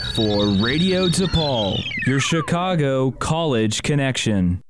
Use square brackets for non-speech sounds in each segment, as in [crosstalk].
For Radio DePaul, your Chicago college connection.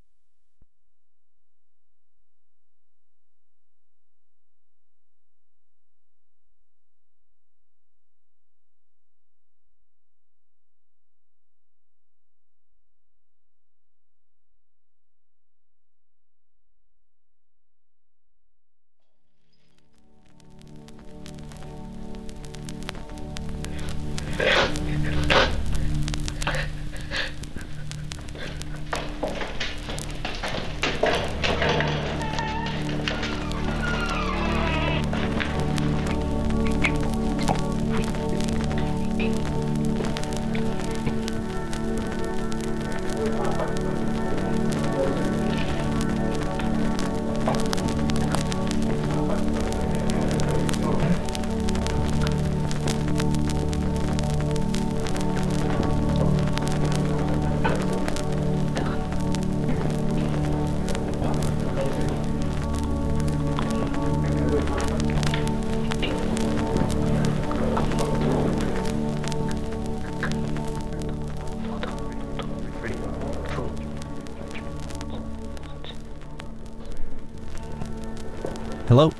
Hello.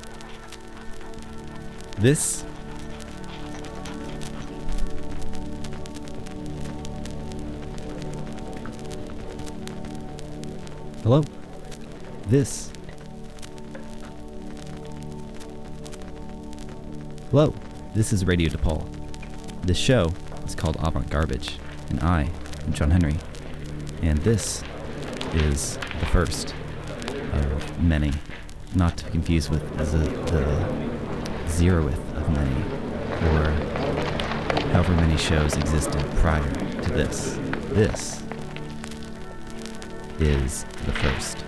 This Hello. This Hello. This is Radio DePaul. This show is called Avant Garbage, and I am John Henry. And this is the first of many not to be confused with the, the zeroth of many, or however many shows existed prior to this. This is the first.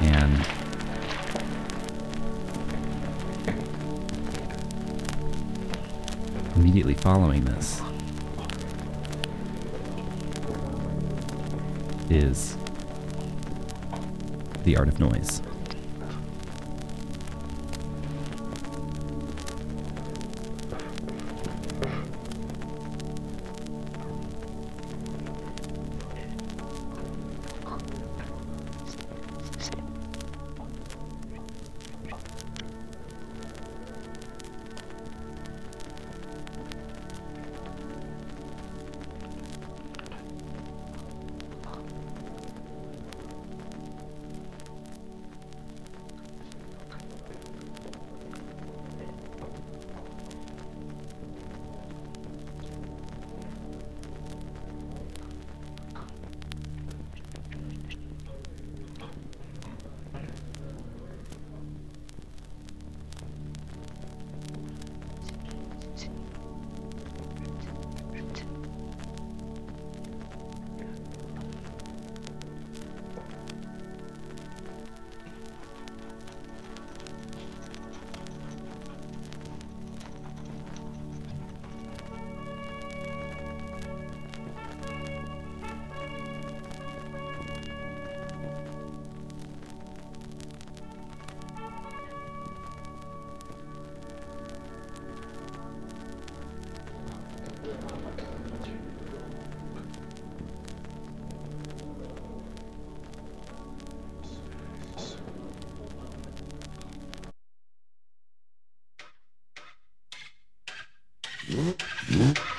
And immediately following this is The Art of Noise. Mm-hmm.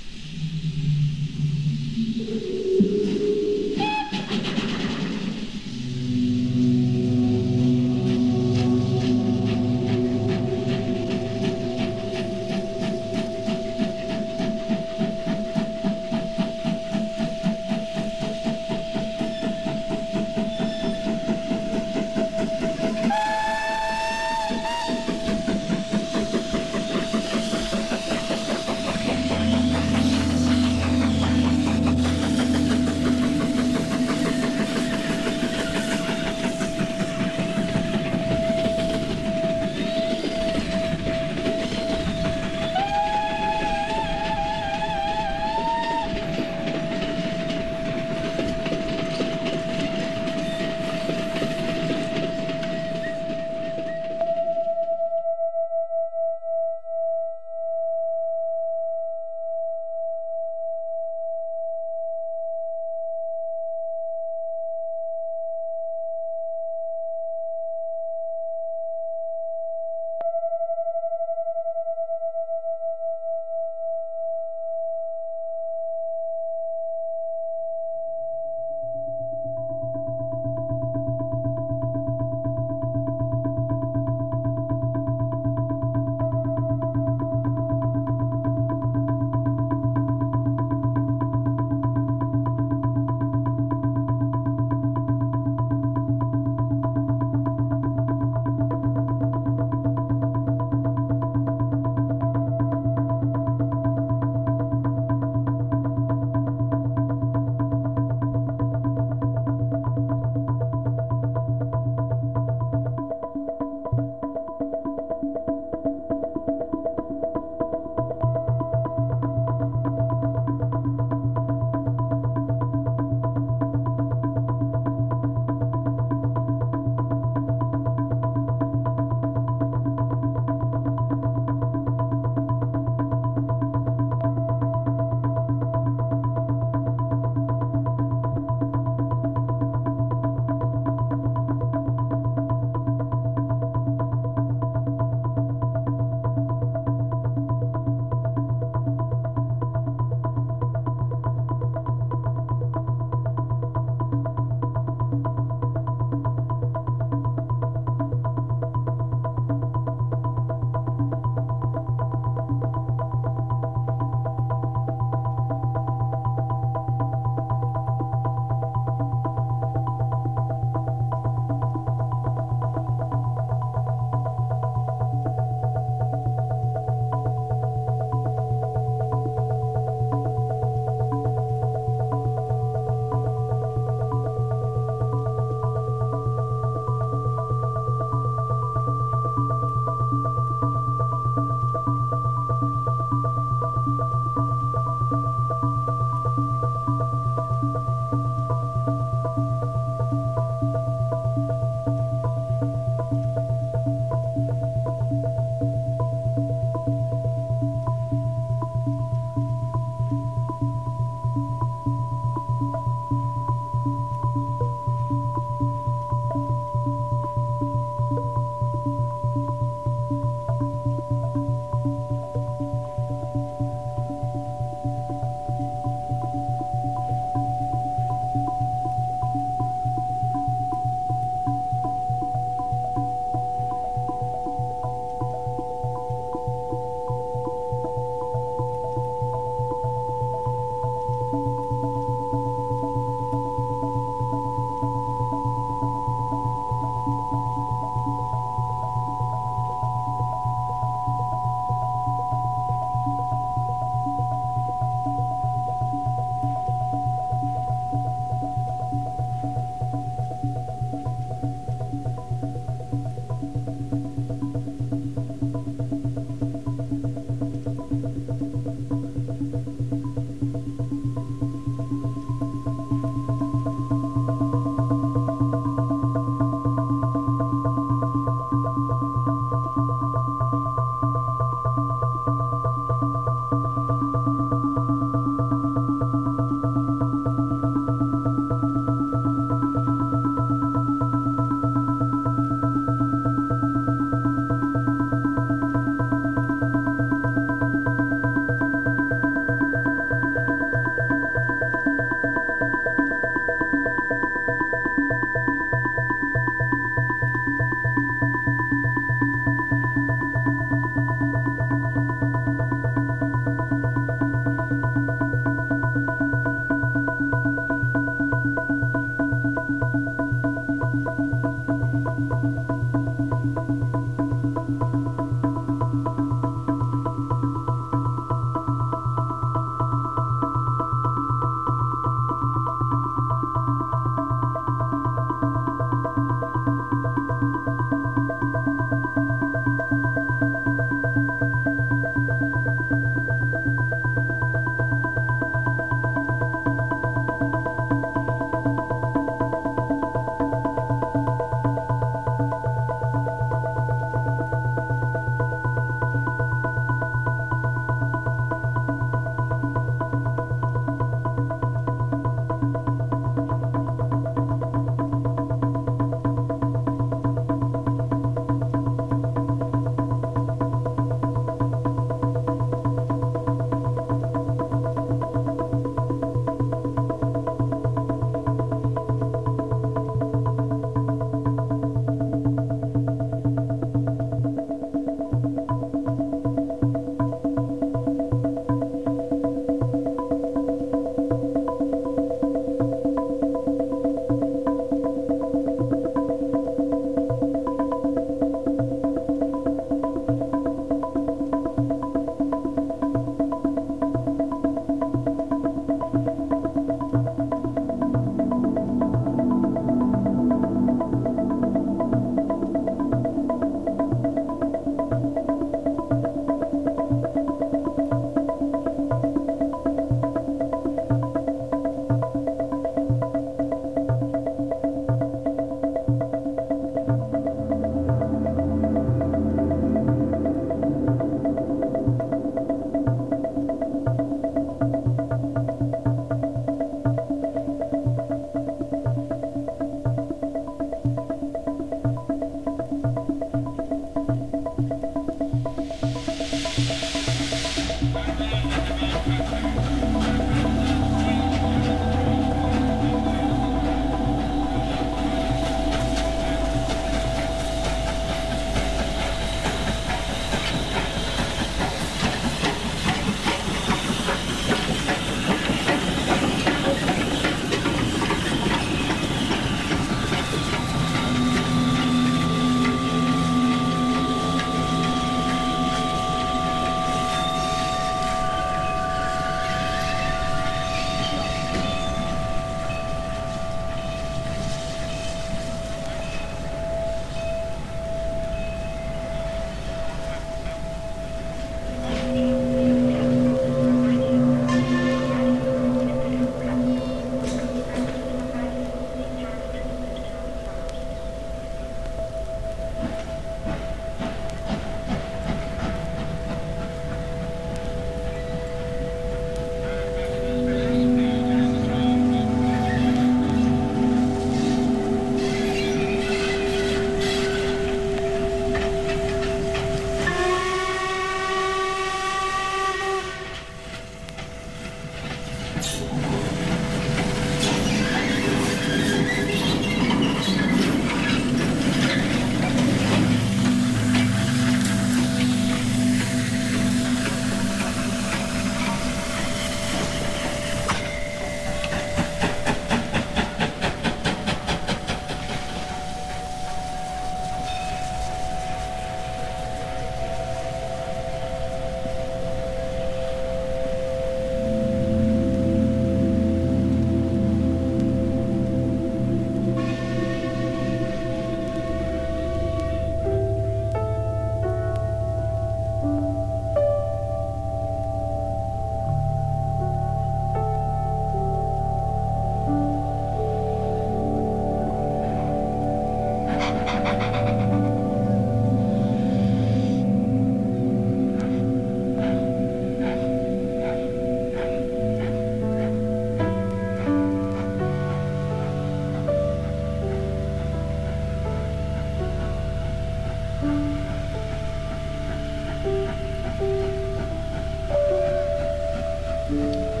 Here's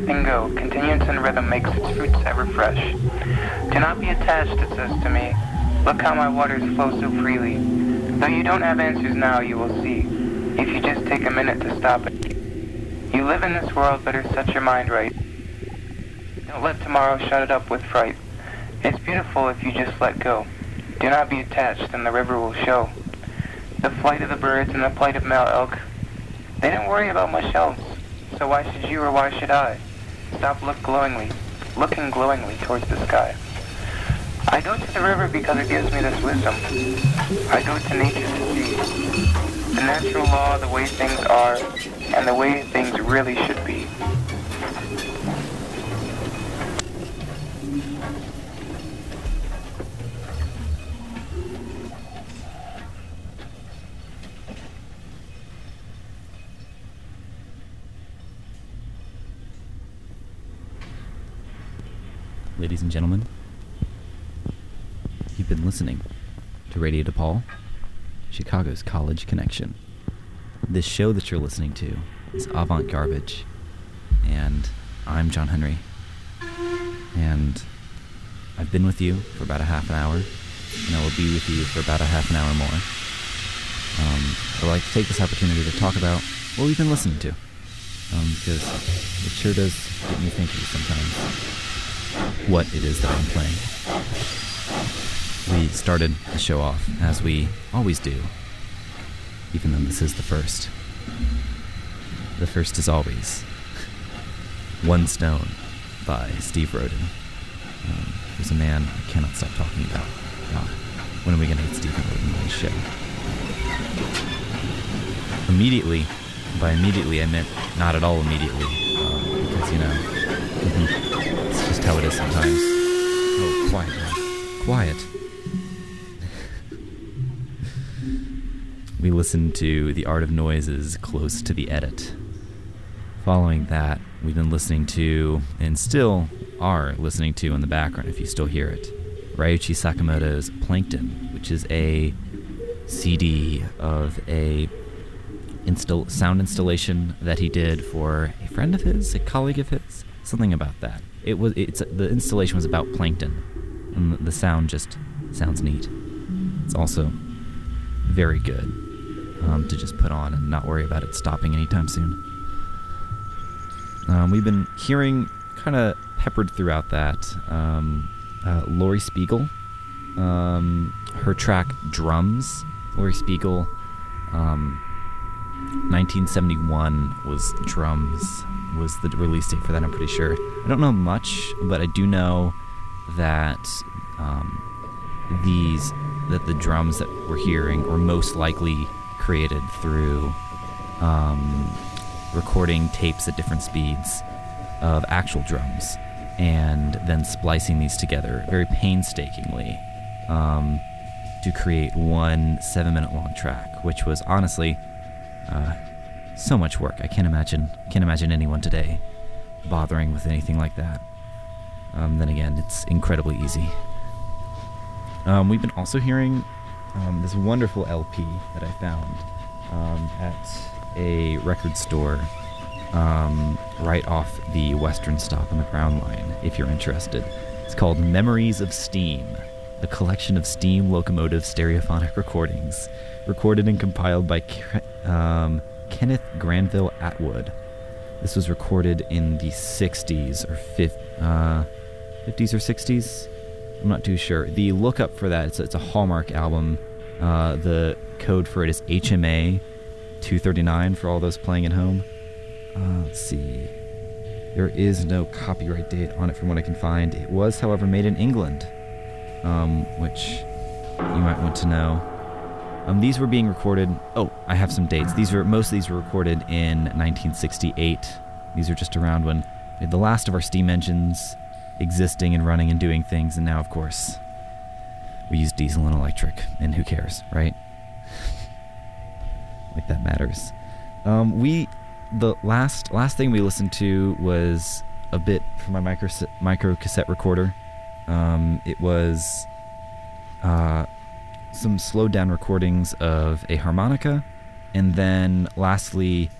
everything go. Continuance and rhythm makes its fruits ever fresh. Do not be attached, it says to me. Look how my waters flow so freely. Though you don't have answers now, you will see. If you just take a minute to stop it. You live in this world, better set your mind right. Don't let tomorrow shut it up with fright. It's beautiful if you just let go. Do not be attached, and the river will show. The flight of the birds and the plight of male elk. They don't worry about my shelves, so why should you or why should I? Stop look glowingly, looking glowingly towards the sky. I go to the river because it gives me this wisdom. I go to nature to see the natural law, the way things are, and the way things really should Ladies and gentlemen, you've been listening to Radio DePaul, Chicago's College Connection. This show that you're listening to is Avant Garbage, and I'm John Henry. And I've been with you for about a half an hour, and I will be with you for about a half an hour more. Um, I'd like to take this opportunity to talk about what we've been listening to, um, because it sure does get me thinking sometimes what it is that I'm playing. We started the show off, as we always do, even though this is the first. The first is always One Stone by Steve Roden, um, who's a man I cannot stop talking about. God, when are we going to get Steve Roden on the show? Immediately, by immediately I meant not at all immediately, um, because, you know, [laughs] just how it is sometimes. Oh, quiet, man. Quiet. we listened to The Art of Noises close to the edit. Following that, we've been listening to, and still are listening to in the background if you still hear it, Ryuichi Sakamoto's Plankton, which is a CD of a install- sound installation that he did for a friend of his, a colleague of his, something about that. It was it's the installation was about plankton, and the sound just sounds neat. It's also very good um, to just put on and not worry about it stopping anytime soon. Um, we've been hearing kind of peppered throughout that um, uh, Laurie Spiegel, um, her track Drums. Laurie Spiegel, um, 1971 was Drums, was the release date for that, I'm pretty sure. I don't know much, but I do know that um, these, that the drums that we're hearing were most likely created through um, recording tapes at different speeds of actual drums and then splicing these together very painstakingly um, to create one seven minute long track, which was honestly uh, so much work. I can't imagine can't imagine anyone today bothering with anything like that. Um, then again, it's incredibly easy. Um, we've been also hearing um, this wonderful LP that I found um, at a record store um, right off the western stop on the Brown Line, if you're interested. It's called Memories of Steam, a collection of steam locomotive stereophonic recordings, recorded and compiled by um, Kenneth Granville Atwood. This was recorded in the 60s or 50, uh, 50s or 60s. I'm not too sure. The lookup for that, it's, it's a Hallmark album. Uh, the code for it is HMA 239 for all those playing at home. Uh, let's see. There is no copyright date on it from what I can find. It was, however, made in England, um, which you might want to know. Um, these were being recorded. Oh, I have some dates. These were most of these were recorded in 1968. These are just around when the last of our steam engines existing and running and doing things, and now, of course, we use diesel and electric. And who cares, right? like that matters. Um, we the last last thing we listened to was a bit from my micro micro cassette recorder. Um, it was uh, some slowed down recordings of a harmonica, and then lastly,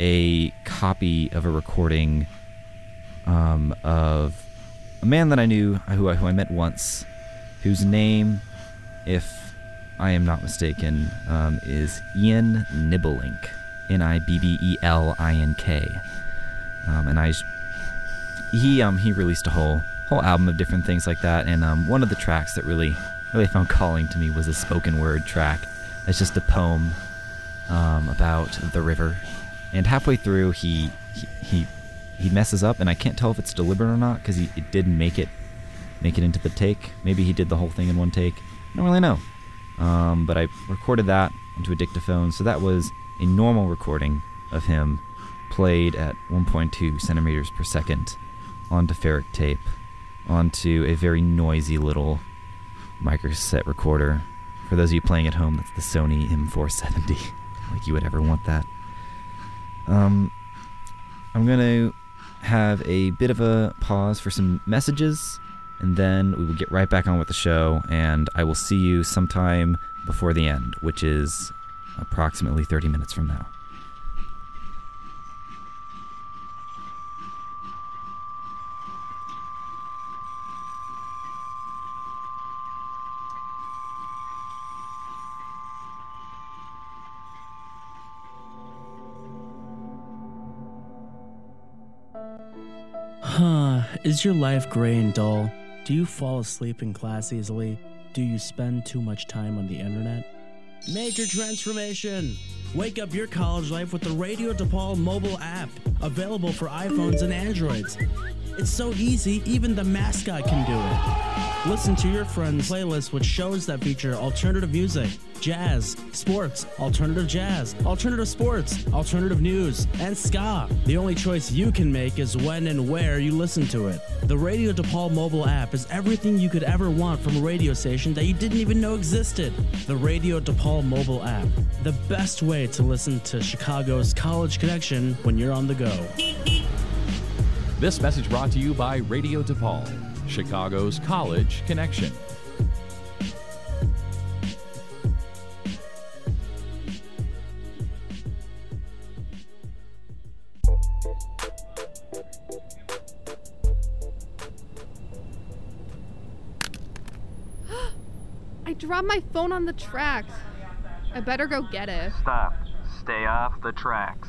a copy of a recording um, of a man that I knew, who I, who I met once, whose name, if I am not mistaken, um, is Ian Nibbelink. N I B B E L I N K. Um, and I, he um he released a whole whole album of different things like that. And um, one of the tracks that really really found calling to me was a spoken word track. It's just a poem um, about the river. And halfway through, he he he, he messes up, and I can't tell if it's deliberate or not because he it didn't make it make it into the take. Maybe he did the whole thing in one take. I don't really know. Um, but I recorded that into a dictaphone, so that was a normal recording of him played at 1.2 centimeters per second onto ferric tape onto a very noisy little microcassette recorder. For those of you playing at home, that's the Sony M470. [laughs] like you would ever want that. Um, I'm going to have a bit of a pause for some messages, and then we will get right back on with the show, and I will see you sometime before the end, which is approximately 30 minutes from now. Is your life gray and dull? Do you fall asleep in class easily? Do you spend too much time on the internet? Major transformation! Wake up your college life with the Radio DePaul mobile app, available for iPhones and Androids. It's so easy, even the mascot can do it. Listen to your friend's playlist with shows that feature alternative music, jazz, sports, alternative jazz, alternative sports, alternative news, and ska. The only choice you can make is when and where you listen to it. The Radio DePaul mobile app is everything you could ever want from a radio station that you didn't even know existed. The Radio DePaul mobile app, the best way to listen to Chicago's College Connection when you're on the go. This message brought to you by Radio DePaul, Chicago's College Connection. [gasps] I dropped my phone on the tracks. I better go get it. Stop. Stay off the tracks.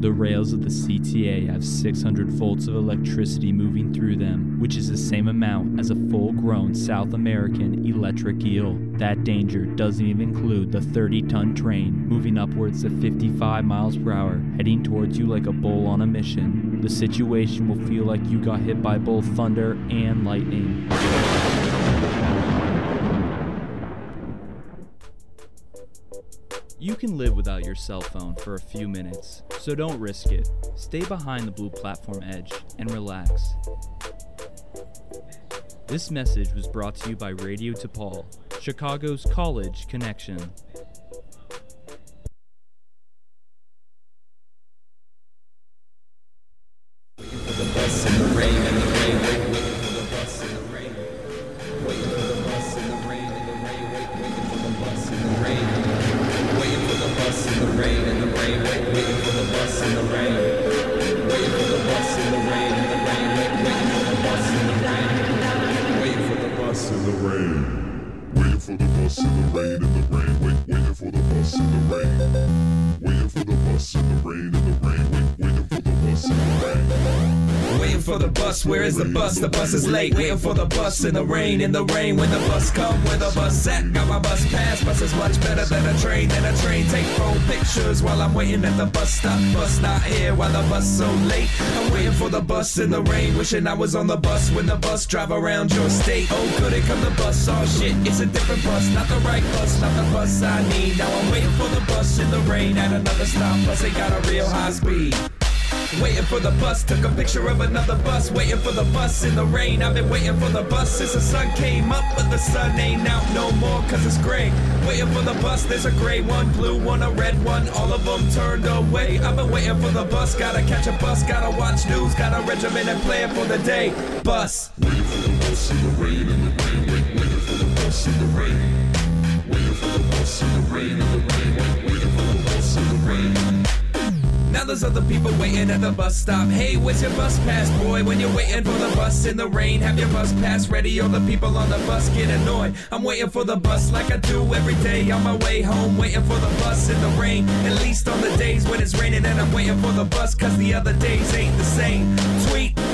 The rails of the CTA have 600 volts of electricity moving through them, which is the same amount as a full grown South American electric eel. That danger doesn't even include the 30 ton train moving upwards to 55 miles per hour, heading towards you like a bull on a mission. The situation will feel like you got hit by both thunder and lightning. You can live without your cell phone for a few minutes, so don't risk it. Stay behind the blue platform edge and relax. This message was brought to you by Radio DePaul, Chicago's College Connection. For the bus, where is the bus? The bus is late. Waiting for the bus in the rain, in the rain. When the bus come, where the bus at? Got my bus pass. Bus is much better than a train. Than a train. Take phone pictures while I'm waiting at the bus stop. Bus not here while the bus so late. I'm waiting for the bus in the rain. Wishing I was on the bus when the bus drive around your state. Oh, good, it come the bus. Oh shit, it's a different bus, not the right bus, not the bus I need. Now I'm waiting for the bus in the rain at another stop. Bus ain't got a real high speed. Waiting for the bus, took a picture of another bus. Waiting for the bus in the rain. I've been waiting for the bus since the sun came up, but the sun ain't out no more cause it's gray. Waiting for the bus, there's a gray one, blue one, a red one, all of them turned away. I've been waiting for the bus, gotta catch a bus, gotta watch news, got a regimen and plan for the day. Bus. Waiting for the bus in the rain, in the rain. Wait, waiting for the bus in the rain. Waiting for the bus in the rain, in the rain. There's other people waiting at the bus stop. Hey, where's your bus pass, boy? When you're waiting for the bus in the rain, have your bus pass ready. All the people on the bus get annoyed. I'm waiting for the bus like I do every day on my way home. Waiting for the bus in the rain. At least on the days when it's raining, and I'm waiting for the bus cause the other days ain't the same. Tweet.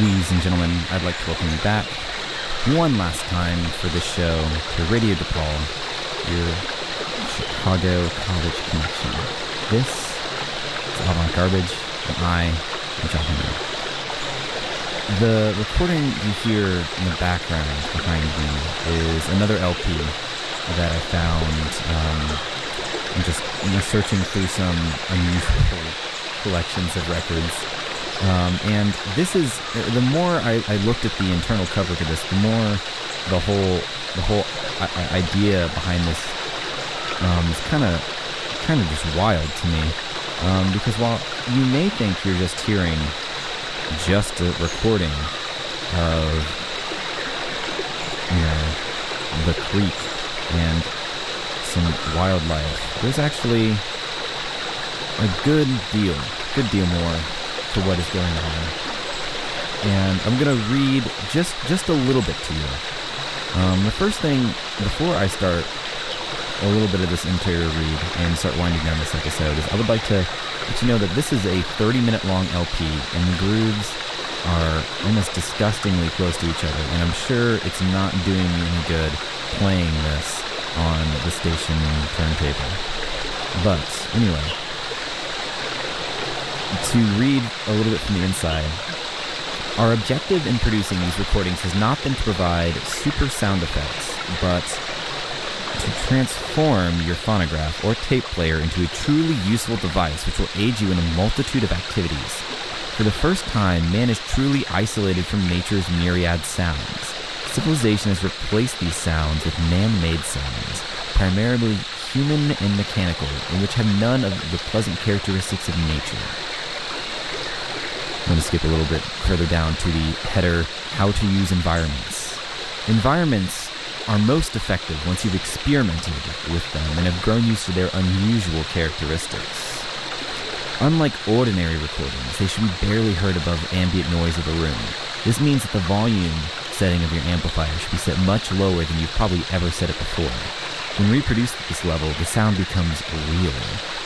Ladies and gentlemen, I'd like to welcome you back one last time for this show to Radio DePaul, your Chicago College connection. This is Avant Garbage, and I am John Henry. The recording you hear in the background behind me is another LP that I found um, I'm just you know, searching through some unusual [laughs] collections of records. Um, and this is the more I, I, looked at the internal cover to this, the more the whole the whole idea behind this um, is kind of kind of just wild to me. Um, because while you may think you're just hearing just a recording of you know the creek and some wildlife, there's actually a good deal, good deal more to what is going on. And I'm gonna read just just a little bit to you. Um, the first thing before I start a little bit of this interior read and start winding down this episode is I would like to let you know that this is a 30 minute long LP and the grooves are almost disgustingly close to each other and I'm sure it's not doing me any good playing this on the station turntable. But anyway, to read a little bit from the inside, our objective in producing these recordings has not been to provide super sound effects, but to transform your phonograph or tape player into a truly useful device which will aid you in a multitude of activities. For the first time, man is truly isolated from nature's myriad sounds. Civilization has replaced these sounds with man made sounds, primarily human and mechanical, and which have none of the pleasant characteristics of nature. I'm going to skip a little bit further down to the header How to Use Environments. Environments are most effective once you've experimented with them and have grown used to their unusual characteristics. Unlike ordinary recordings, they should be barely heard above ambient noise of the room. This means that the volume setting of your amplifier should be set much lower than you've probably ever set it before. When reproduced at this level, the sound becomes real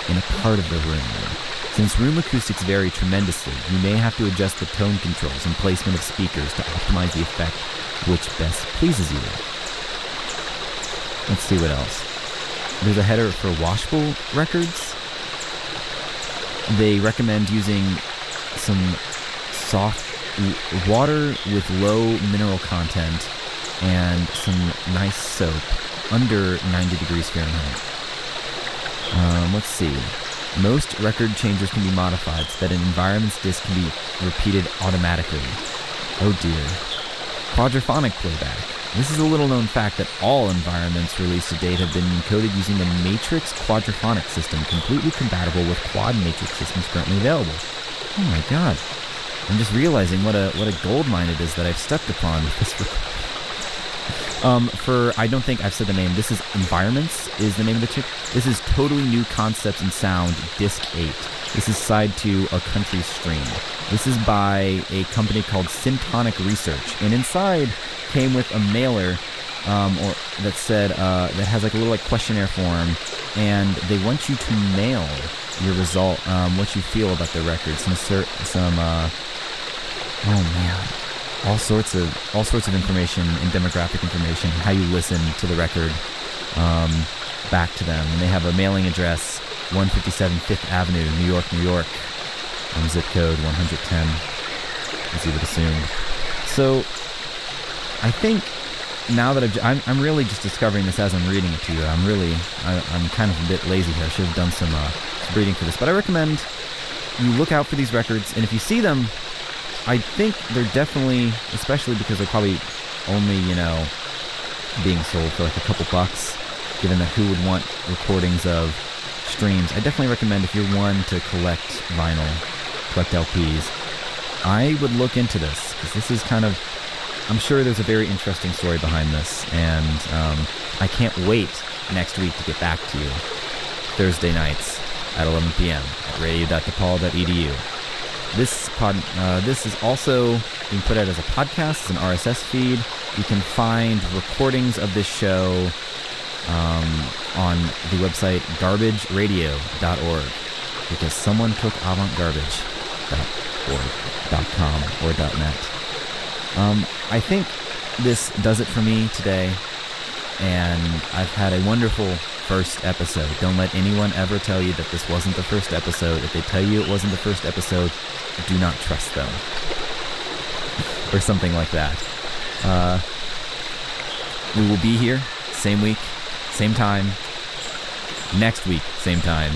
and a part of the room. Since room acoustics vary tremendously, you may have to adjust the tone controls and placement of speakers to optimize the effect which best pleases you. Let's see what else. There's a header for washable records. They recommend using some soft water with low mineral content and some nice soap under 90 degrees Fahrenheit. Um, let's see. Most record changers can be modified so that an environment's disc can be repeated automatically. Oh dear. Quadraphonic playback. This is a little known fact that all environments released to date have been encoded using the Matrix quadraphonic system, completely compatible with quad matrix systems currently available. Oh my god. I'm just realizing what a what a gold mine it is that I've stepped upon with this. [laughs] Um, for I don't think I've said the name. This is Environments is the name of the chip. This is totally new concepts and sound, disc eight. This is side two, a country stream. This is by a company called Syntonic Research, and inside came with a mailer um, or that said uh, that has like a little like questionnaire form, and they want you to mail your result, um, what you feel about the record, some cert, some uh, oh man, all sorts of all sorts of information and demographic information, how you listen to the record, um, back to them. And they have a mailing address, 157 Fifth Avenue, New York, New York, on zip code 110, as you would assume. So, I think now that I've, I'm, I'm really just discovering this as I'm reading it to you. I'm really, I, am kind of a bit lazy here. I should have done some, uh, reading for this, but I recommend you look out for these records, and if you see them, I think they're definitely, especially because they're probably only, you know, being sold for like a couple bucks, given that who would want recordings of streams. I definitely recommend if you're one to collect vinyl, collect LPs, I would look into this because this is kind of, I'm sure there's a very interesting story behind this, and um, I can't wait next week to get back to you. Thursday nights at 11 p.m. at radio.depaul.edu. This pod, uh, this is also being put out as a podcast, as an RSS feed. You can find recordings of this show um, on the website garbageradio.org because someone took avant garbage. That or .com or .net. Um, I think this does it for me today, and I've had a wonderful first episode. Don't let anyone ever tell you that this wasn't the first episode. If they tell you it wasn't the first episode, do not trust them. [laughs] or something like that. Uh, we will be here, same week, same time, next week, same time,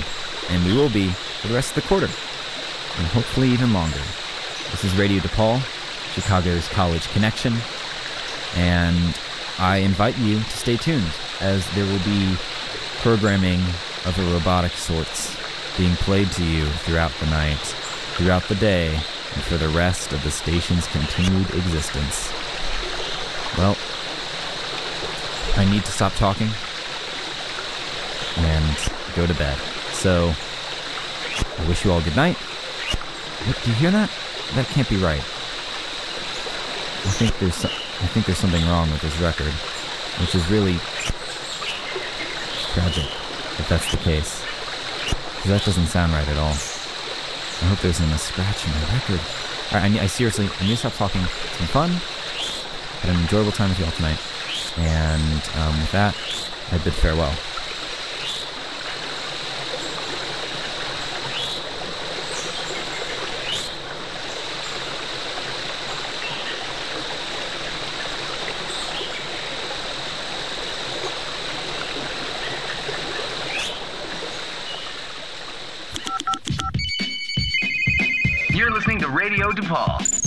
and we will be for the rest of the quarter, and hopefully even longer. This is Radio DePaul, Chicago's College Connection, and I invite you to stay tuned as there will be programming of a robotic sorts being played to you throughout the night, throughout the day, and for the rest of the station's continued existence. Well, I need to stop talking and go to bed. So, I wish you all good night. Do you hear that? That can't be right. I think there's so- I think there's something wrong with this record, which is really tragic if that's the case. 'Cause that doesn't sound right at all. I hope there isn't a scratch in my record. Alright, I, I seriously, I need to stop talking. It's been fun. Had an enjoyable time with you all tonight. And um, with that, I bid farewell. Radio DePaul.